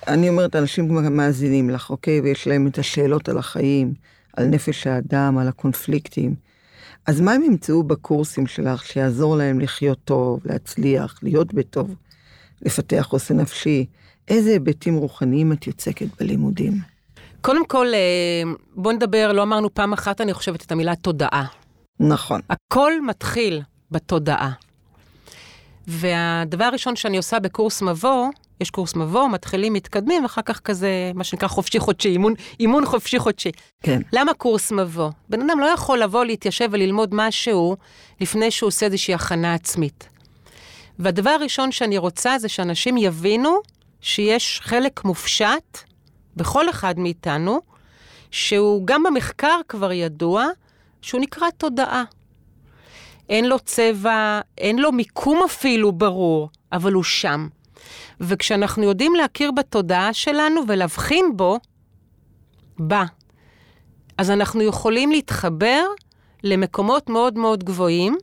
אני אומרת, אנשים מאזינים לך, אוקיי? ויש להם את השאלות על החיים, על נפש האדם, על הקונפליקטים. אז מה הם ימצאו בקורסים שלך שיעזור להם לחיות טוב, להצליח, להיות בטוב, לפתח חוסן נפשי? איזה היבטים רוחניים את יוצקת בלימודים? קודם כל, אה, בואו נדבר, לא אמרנו פעם אחת, אני חושבת, את המילה תודעה. נכון. הכל מתחיל בתודעה. והדבר הראשון שאני עושה בקורס מבוא, יש קורס מבוא, מתחילים, מתקדמים, ואחר כך כזה, מה שנקרא חופשי-חודשי, אימון, אימון חופשי-חודשי. כן. למה קורס מבוא? בן אדם לא יכול לבוא, להתיישב וללמוד משהו לפני שהוא עושה איזושהי הכנה עצמית. והדבר הראשון שאני רוצה זה שאנשים יבינו שיש חלק מופשט בכל אחד מאיתנו, שהוא גם במחקר כבר ידוע, שהוא נקרא תודעה. אין לו צבע, אין לו מיקום אפילו ברור, אבל הוא שם. וכשאנחנו יודעים להכיר בתודעה שלנו ולהבחין בו, בה, אז אנחנו יכולים להתחבר למקומות מאוד מאוד גבוהים,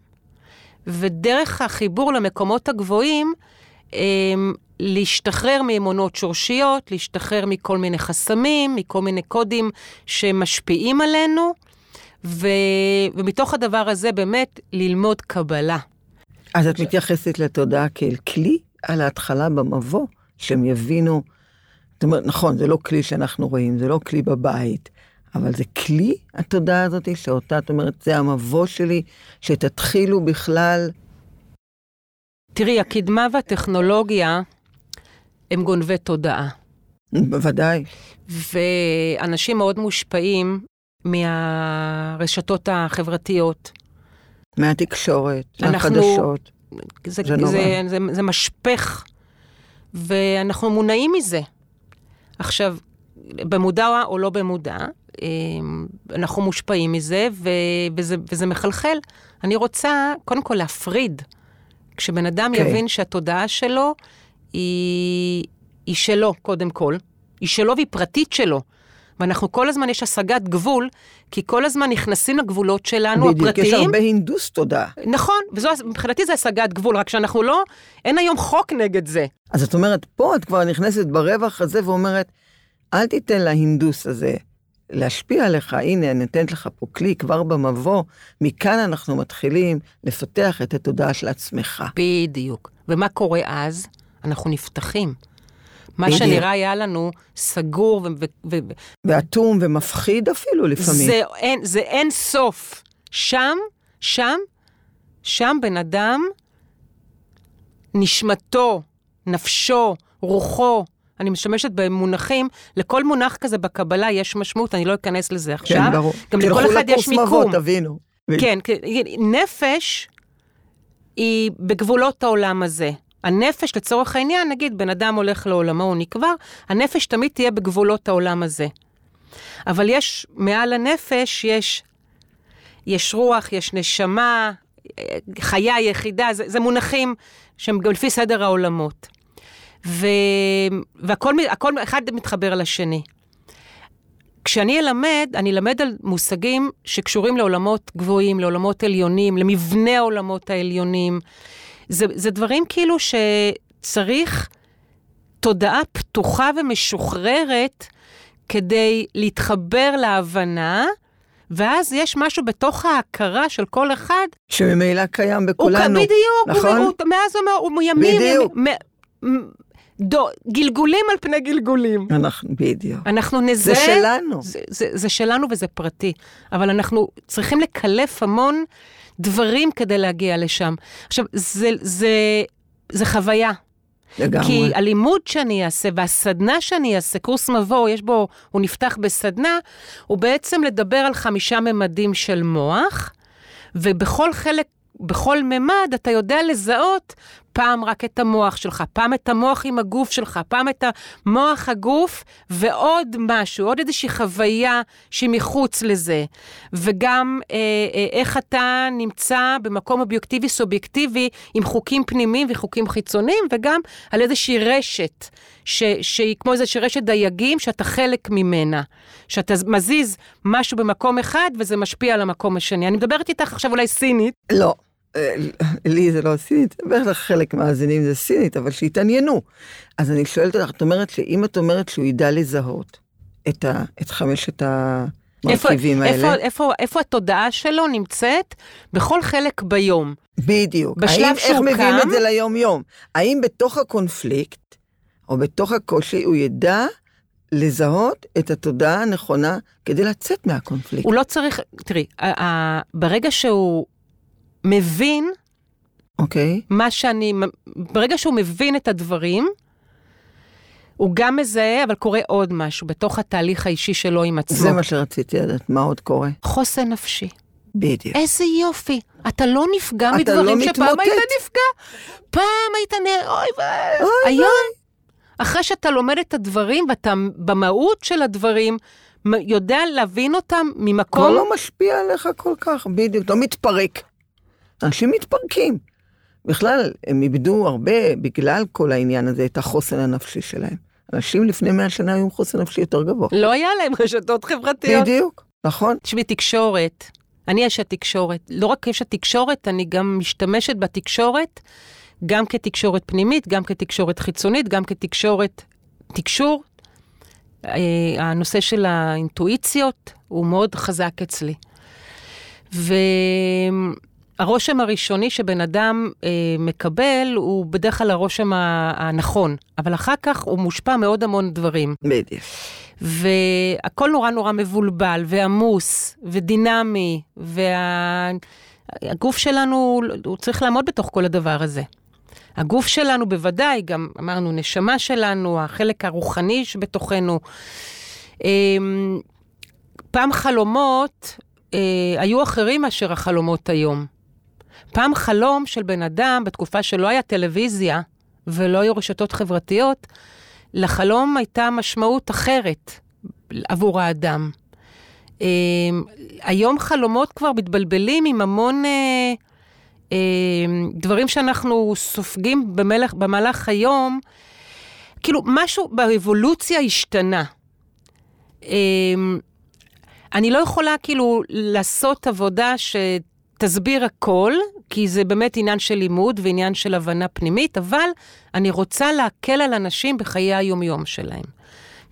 ודרך החיבור למקומות הגבוהים, הם, להשתחרר מאמונות שורשיות, להשתחרר מכל מיני חסמים, מכל מיני קודים שמשפיעים עלינו, ו... ומתוך הדבר הזה באמת ללמוד קבלה. אז את מתייחסת לתודעה כאל כלי על ההתחלה במבוא, שהם יבינו, זאת אומרת, נכון, זה לא כלי שאנחנו רואים, זה לא כלי בבית, אבל זה כלי, התודעה הזאת, שאותה את אומרת, זה המבוא שלי, שתתחילו בכלל, תראי, הקדמה והטכנולוגיה הם גונבי תודעה. בוודאי, ואנשים מאוד מושפעים מהרשתות החברתיות. מהתקשורת, אנחנו- מהחדשות. זה, זה נורא. זה, זה, זה משפך, ואנחנו מונעים מזה. עכשיו, במודע או לא במודע, אמ, אנחנו מושפעים מזה, וזה, וזה מחלחל. אני רוצה קודם כל להפריד. כשבן אדם כן. יבין שהתודעה שלו היא, היא שלו, קודם כל, היא שלו והיא פרטית שלו. ואנחנו כל הזמן, יש השגת גבול, כי כל הזמן נכנסים לגבולות שלנו, בדיוק, הפרטיים. יש הרבה הינדוס תודעה. נכון, ומבחינתי זה השגת גבול, רק שאנחנו לא, אין היום חוק נגד זה. אז את אומרת, פה את כבר נכנסת ברווח הזה ואומרת, אל תיתן להינדוס הזה להשפיע עליך, הנה, אני נותנת לך פה כלי כבר במבוא, מכאן אנחנו מתחילים לפתח את התודעה של עצמך. בדיוק. ומה קורה אז? אנחנו נפתחים. מה בדיוק. שנראה היה לנו סגור, ו- ו- ואטום ומפחיד אפילו לפעמים. זה אין, זה אין סוף. שם, שם, שם בן אדם, נשמתו, נפשו, רוחו, אני משתמשת במונחים, לכל מונח כזה בקבלה יש משמעות, אני לא אכנס לזה עכשיו. כן, ברור. גם לכל אחד יש מיקום. תלכו לקורס מבוא, תבינו. כן, נפש היא בגבולות העולם הזה. הנפש, לצורך העניין, נגיד, בן אדם הולך לעולמו, הוא נקבר, הנפש תמיד תהיה בגבולות העולם הזה. אבל יש, מעל הנפש יש, יש רוח, יש נשמה, חיה, יחידה, זה, זה מונחים שהם גם לפי סדר העולמות. ו, והכל הכל, אחד מתחבר לשני. כשאני אלמד, אני אלמד על מושגים שקשורים לעולמות גבוהים, לעולמות עליונים, למבנה העולמות העליונים. זה, זה דברים כאילו שצריך תודעה פתוחה ומשוחררת כדי להתחבר להבנה, ואז יש משהו בתוך ההכרה של כל אחד. שממילא קיים בכולנו. הוא, בדיוק, נכון? הוא, הוא, מאז הוא, הוא ימים, בדיוק. ימים, דו, גלגולים על פני גלגולים. אנחנו, בדיוק. אנחנו נזהה... זה שלנו. זה, זה, זה שלנו וזה פרטי, אבל אנחנו צריכים לקלף המון דברים כדי להגיע לשם. עכשיו, זה, זה, זה חוויה. לגמרי. כי הלימוד שאני אעשה והסדנה שאני אעשה, קורס מבוא, יש בו, הוא נפתח בסדנה, הוא בעצם לדבר על חמישה ממדים של מוח, ובכל חלק בכל ממד אתה יודע לזהות פעם רק את המוח שלך, פעם את המוח עם הגוף שלך, פעם את המוח הגוף ועוד משהו, עוד איזושהי חוויה שהיא מחוץ לזה. וגם אה, אה, איך אתה נמצא במקום אובייקטיבי סובייקטיבי עם חוקים פנימיים וחוקים חיצוניים, וגם על איזושהי רשת, ש, שהיא כמו איזושהי רשת דייגים שאתה חלק ממנה. שאתה מזיז משהו במקום אחד וזה משפיע על המקום השני. אני מדברת איתך עכשיו אולי סינית. לא. אה, לי זה לא סינית, בטח חלק מהמאזינים זה סינית, אבל שהתעניינו. אז אני שואלת אותך, את אומרת שאם את אומרת שהוא ידע לזהות את, ה, את חמשת המרכיבים איפה, האלה. איפה, איפה, איפה התודעה שלו נמצאת? בכל חלק ביום. בדיוק. בשלב האם, שהוא איך מביאים קם- את זה ליום-יום? האם בתוך הקונפליקט, או בתוך הקושי, הוא ידע לזהות את התודעה הנכונה כדי לצאת מהקונפליקט? הוא לא צריך, תראי, ברגע שהוא מבין אוקיי? מה שאני, ברגע שהוא מבין את הדברים, הוא גם מזהה, אבל קורה עוד משהו בתוך התהליך האישי שלו עם עצמו. זה מה שרציתי לדעת, מה עוד קורה? חוסן נפשי. בדיוק. איזה יופי. אתה לא נפגע אתה מדברים לא שפעם מתמוטט. היית נפגע. פעם היית נ... אוי ואי. היום, אחרי שאתה לומד את הדברים ואתה במהות של הדברים, יודע להבין אותם כבר ממקום... לא משפיע עליך כל כך, בדיוק, לא מתפרק. אנשים מתפרקים. בכלל, הם איבדו הרבה, בגלל כל העניין הזה, את החוסן הנפשי שלהם. אנשים לפני 100 שנה היו עם חוסן נפשי יותר גבוה. לא היה להם רשתות חברתיות. בדיוק, נכון. תשמעי, תקשורת, אני אשת תקשורת. לא רק אשת תקשורת, אני גם משתמשת בתקשורת, גם כתקשורת פנימית, גם כתקשורת חיצונית, גם כתקשורת, תקשור. אה, הנושא של האינטואיציות הוא מאוד חזק אצלי. והרושם הראשוני שבן אדם אה, מקבל הוא בדרך כלל הרושם הנכון, אבל אחר כך הוא מושפע מעוד המון דברים. בדיוק. והכל נורא נורא מבולבל ועמוס ודינמי, והגוף שלנו, הוא צריך לעמוד בתוך כל הדבר הזה. הגוף שלנו בוודאי, גם אמרנו, נשמה שלנו, החלק הרוחני שבתוכנו. אמ, פעם חלומות אה, היו אחרים מאשר החלומות היום. פעם חלום של בן אדם, בתקופה שלא היה טלוויזיה ולא היו רשתות חברתיות, לחלום הייתה משמעות אחרת עבור האדם. אה, היום חלומות כבר מתבלבלים עם המון אה, אה, דברים שאנחנו סופגים במלך, במהלך היום. כאילו, משהו באבולוציה השתנה. אה, אני לא יכולה כאילו לעשות עבודה שתסביר הכל, כי זה באמת עניין של לימוד ועניין של הבנה פנימית, אבל אני רוצה להקל על אנשים בחיי היומיום שלהם.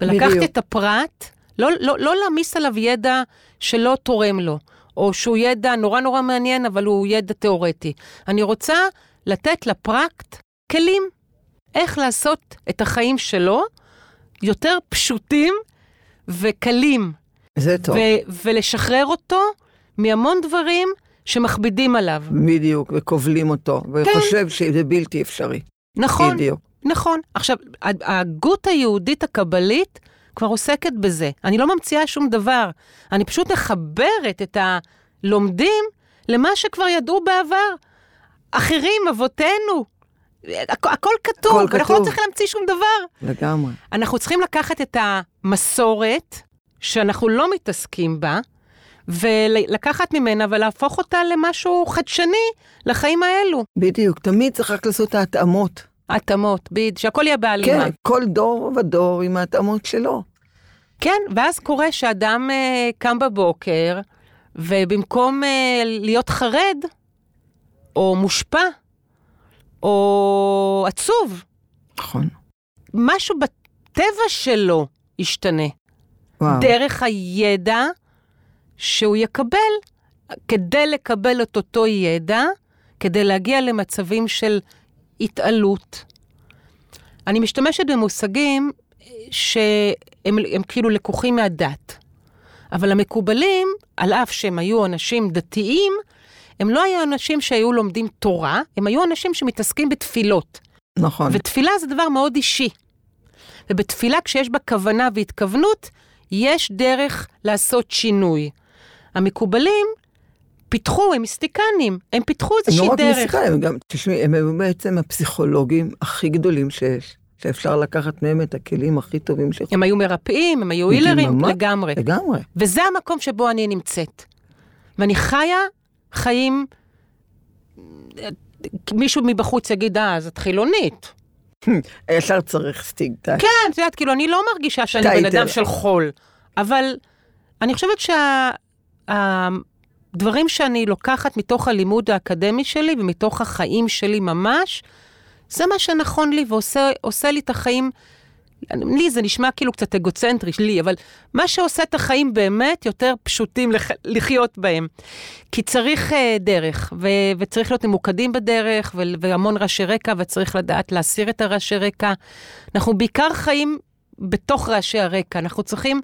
ולקחתי בדיוק. את הפרט, לא, לא, לא להעמיס עליו ידע שלא תורם לו, או שהוא ידע נורא נורא מעניין, אבל הוא ידע תיאורטי. אני רוצה לתת לפרקט כלים, איך לעשות את החיים שלו יותר פשוטים וקלים. זה טוב. ולשחרר אותו מהמון דברים שמכבידים עליו. בדיוק, וכובלים אותו, וחושב שזה בלתי אפשרי. נכון, בדיוק. נכון. עכשיו, ההגות היהודית הקבלית כבר עוסקת בזה. אני לא ממציאה שום דבר. אני פשוט מחברת את הלומדים למה שכבר ידעו בעבר. אחרים, אבותינו. הכ- הכל כתוב, הכל אנחנו לא כתוב. צריכים להמציא שום דבר. לגמרי. אנחנו צריכים לקחת את המסורת, שאנחנו לא מתעסקים בה, ולקחת ממנה ולהפוך אותה למשהו חדשני לחיים האלו. בדיוק, תמיד צריך רק לעשות את ההתאמות. התאמות, ביד, שהכל יהיה בהלימה. כן, כל דור ודור עם ההתאמות שלו. כן, ואז קורה שאדם אה, קם בבוקר, ובמקום אה, להיות חרד, או מושפע, או עצוב, נכון. משהו בטבע שלו ישתנה. וואו. דרך הידע שהוא יקבל, כדי לקבל את אותו ידע, כדי להגיע למצבים של התעלות. אני משתמשת במושגים שהם הם כאילו לקוחים מהדת, אבל המקובלים, על אף שהם היו אנשים דתיים, הם לא היו אנשים שהיו לומדים תורה, הם היו אנשים שמתעסקים בתפילות. נכון. ותפילה זה דבר מאוד אישי. ובתפילה, כשיש בה כוונה והתכוונות, יש דרך לעשות שינוי. המקובלים פיתחו, הם מיסטיקנים, הם פיתחו הם איזושהי לא רק דרך. הם גם, תשמעי, הם היו בעצם הפסיכולוגים הכי גדולים שיש, שאפשר לקחת מהם את הכלים הכי טובים שיכולים. הם היו מרפאים, הם היו הילרים. לגמרי. לגמרי. וזה המקום שבו אני נמצאת. ואני חיה חיים, מישהו מבחוץ יגיד, אה, אז את חילונית. ישר צריך סטיגטה. כן, את יודעת, כאילו, אני לא מרגישה שאני בן טייטל. אדם של חול, אבל אני חושבת שהדברים שאני לוקחת מתוך הלימוד האקדמי שלי ומתוך החיים שלי ממש, זה מה שנכון לי ועושה עושה לי את החיים, לי זה נשמע כאילו קצת אגוצנטרי, לי, אבל מה שעושה את החיים באמת יותר פשוטים לח, לחיות בהם. כי צריך uh, דרך, ו, וצריך להיות ממוקדים בדרך, ו, והמון רעשי רקע, וצריך לדעת להסיר את הרעשי רקע. אנחנו בעיקר חיים בתוך רעשי הרקע, אנחנו צריכים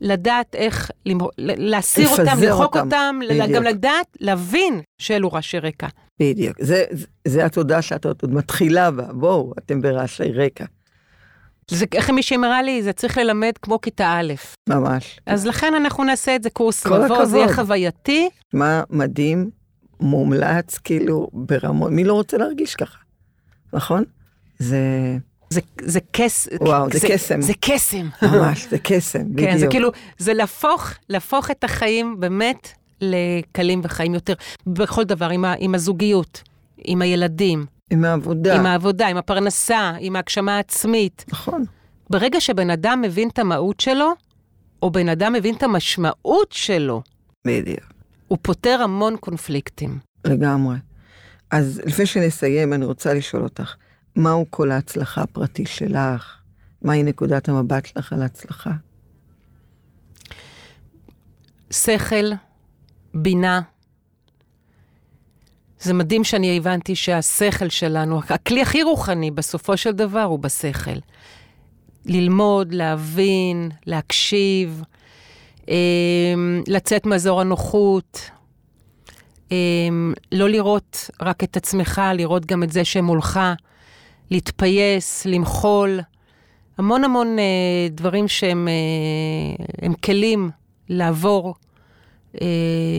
לדעת איך להסיר אותם, למחוק אותם, אותם, בדיוק. גם לדעת, להבין שאלו רעשי רקע. בדיוק. זה, זה, זה התודה שאת עוד מתחילה בה. בואו, אתם ברעשי רקע. זה, איך מישהי אמרה לי, זה צריך ללמד כמו כיתה א'. ממש. אז לכן אנחנו נעשה את זה קורס מבוא, זה יהיה. חווייתי. מה מדהים, מומלץ, כאילו, ברמות. מי לא רוצה להרגיש ככה? נכון? זה זה, זה קס... וואו, זה קסם. זה קסם. ממש, זה קסם, בדיוק. כן, זה כאילו, זה להפוך, להפוך את החיים באמת לקלים וחיים יותר. בכל דבר, עם, ה, עם הזוגיות, עם הילדים, עם העבודה. עם העבודה, עם הפרנסה, עם ההגשמה העצמית. נכון. ברגע שבן אדם מבין את המהות שלו, או בן אדם מבין את המשמעות שלו, בדיוק. הוא פותר המון קונפליקטים. לגמרי. אז לפני שנסיים, אני רוצה לשאול אותך, מהו כל ההצלחה הפרטי שלך? מהי נקודת המבט שלך על הצלחה? שכל, בינה. זה מדהים שאני הבנתי שהשכל שלנו, הכלי הכי רוחני בסופו של דבר הוא בשכל. ללמוד, להבין, להקשיב, אה, לצאת מאזור הנוחות, אה, לא לראות רק את עצמך, לראות גם את זה שמולך, להתפייס, למחול, המון המון אה, דברים שהם אה, כלים לעבור אה,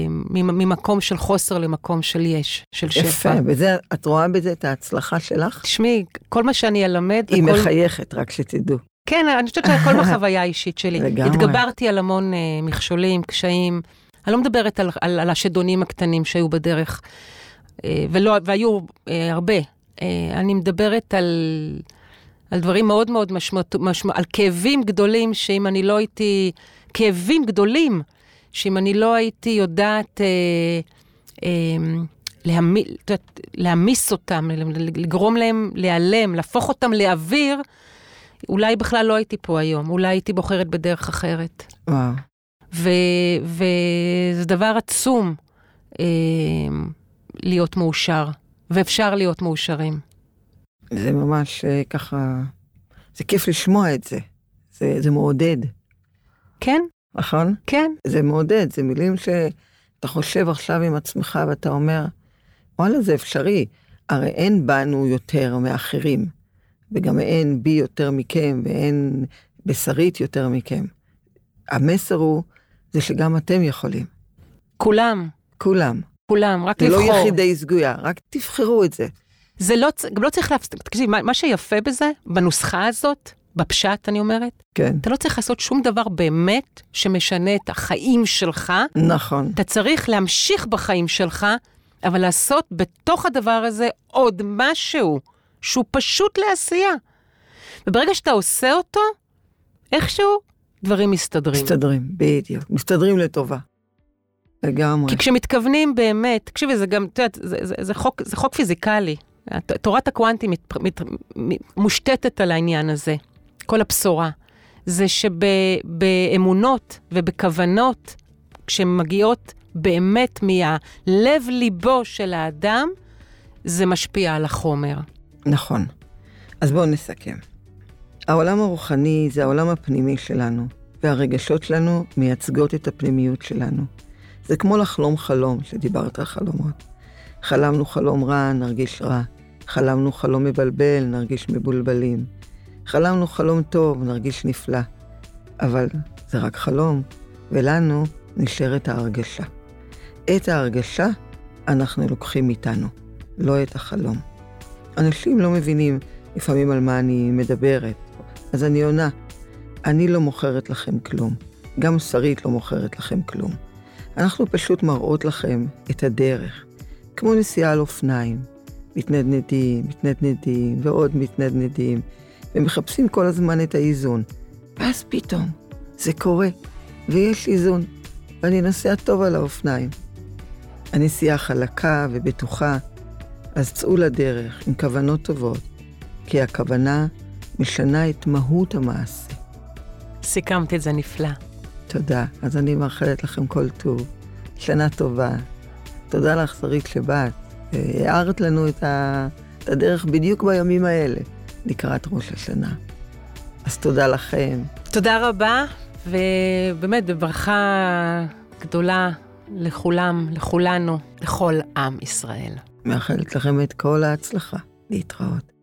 ממ- ממקום של חוסר למקום של יש, של שפע. יפה, וזה, את רואה בזה את ההצלחה שלך? תשמעי, כל מה שאני אלמד, היא וכל... מחייכת, רק שתדעו. כן, אני חושבת שהכל בחוויה האישית שלי. לגמרי. התגברתי על המון אה, מכשולים, קשיים. אני לא מדברת על, על, על השדונים הקטנים שהיו בדרך, אה, ולא, והיו אה, הרבה. אה, אני מדברת על, על דברים מאוד מאוד משמעות, משמע, על כאבים גדולים, שאם אני לא הייתי, כאבים גדולים, שאם אני לא הייתי יודעת אה, אה, להמי, יודעת, להעמיס אותם, לגרום להם להיעלם, להפוך אותם לאוויר, אולי בכלל לא הייתי פה היום, אולי הייתי בוחרת בדרך אחרת. וואו. וזה דבר עצום אה, להיות מאושר, ואפשר להיות מאושרים. זה ממש אה, ככה, זה כיף לשמוע את זה. זה, זה מעודד, כן, נכון? כן, זה מעודד, זה מילים שאתה חושב עכשיו עם עצמך ואתה אומר, וואלה, זה אפשרי. הרי אין בנו יותר מאחרים. וגם אין בי יותר מכם, ואין בשרית יותר מכם. המסר הוא, זה שגם אתם יכולים. כולם, כולם. כולם, רק זה לבחור. לא יחידי סגויה, רק תבחרו את זה. זה לא, גם לא צריך להפסיק, תקשיב, מה, מה שיפה בזה, בנוסחה הזאת, בפשט אני אומרת, כן, אתה לא צריך לעשות שום דבר באמת שמשנה את החיים שלך, נכון. אתה צריך להמשיך בחיים שלך, אבל לעשות בתוך הדבר הזה עוד משהו שהוא פשוט לעשייה. וברגע שאתה עושה אותו, איכשהו דברים מסתדרים. מסתדרים, בדיוק. מסתדרים לטובה. לגמרי. כי כשמתכוונים באמת, תקשיבי, זה גם, את יודעת, זה, זה, זה, חוק, זה חוק פיזיקלי. תורת הקוונטים מת, מת, מושתתת על העניין הזה, כל הבשורה. זה שבאמונות ובכוונות, כשהן מגיעות באמת מהלב-ליבו של האדם, זה משפיע על החומר. נכון. אז בואו נסכם. העולם הרוחני זה העולם הפנימי שלנו, והרגשות שלנו מייצגות את הפנימיות שלנו. זה כמו לחלום חלום, שדיברת על חלומות. חלמנו חלום רע, נרגיש רע. חלמנו חלום מבלבל, נרגיש מבולבלים. חלמנו חלום טוב, נרגיש נפלא. אבל זה רק חלום, ולנו נשארת ההרגשה. את ההרגשה אנחנו לוקחים איתנו, לא את החלום. אנשים לא מבינים לפעמים על מה אני מדברת, אז אני עונה, אני לא מוכרת לכם כלום, גם שרית לא מוכרת לכם כלום. אנחנו פשוט מראות לכם את הדרך, כמו נסיעה על אופניים, מתנדנדים, מתנדנדים ועוד מתנדנדים, ומחפשים כל הזמן את האיזון. ואז פתאום זה קורה, ויש איזון, ואני נוסע טוב על האופניים. הנסיעה חלקה ובטוחה, אז צאו לדרך עם כוונות טובות, כי הכוונה משנה את מהות המעשה. סיכמת את זה נפלא. תודה. אז אני מאחלת לכם כל טוב, שנה טובה. תודה לך, שרית, שבאת. הארת לנו את, ה... את הדרך בדיוק בימים האלה, לקראת ראש השנה. אז תודה לכם. תודה רבה, ובאמת בברכה גדולה לכולם, לכולנו, לכל עם ישראל. מאחלת לכם את כל ההצלחה. להתראות.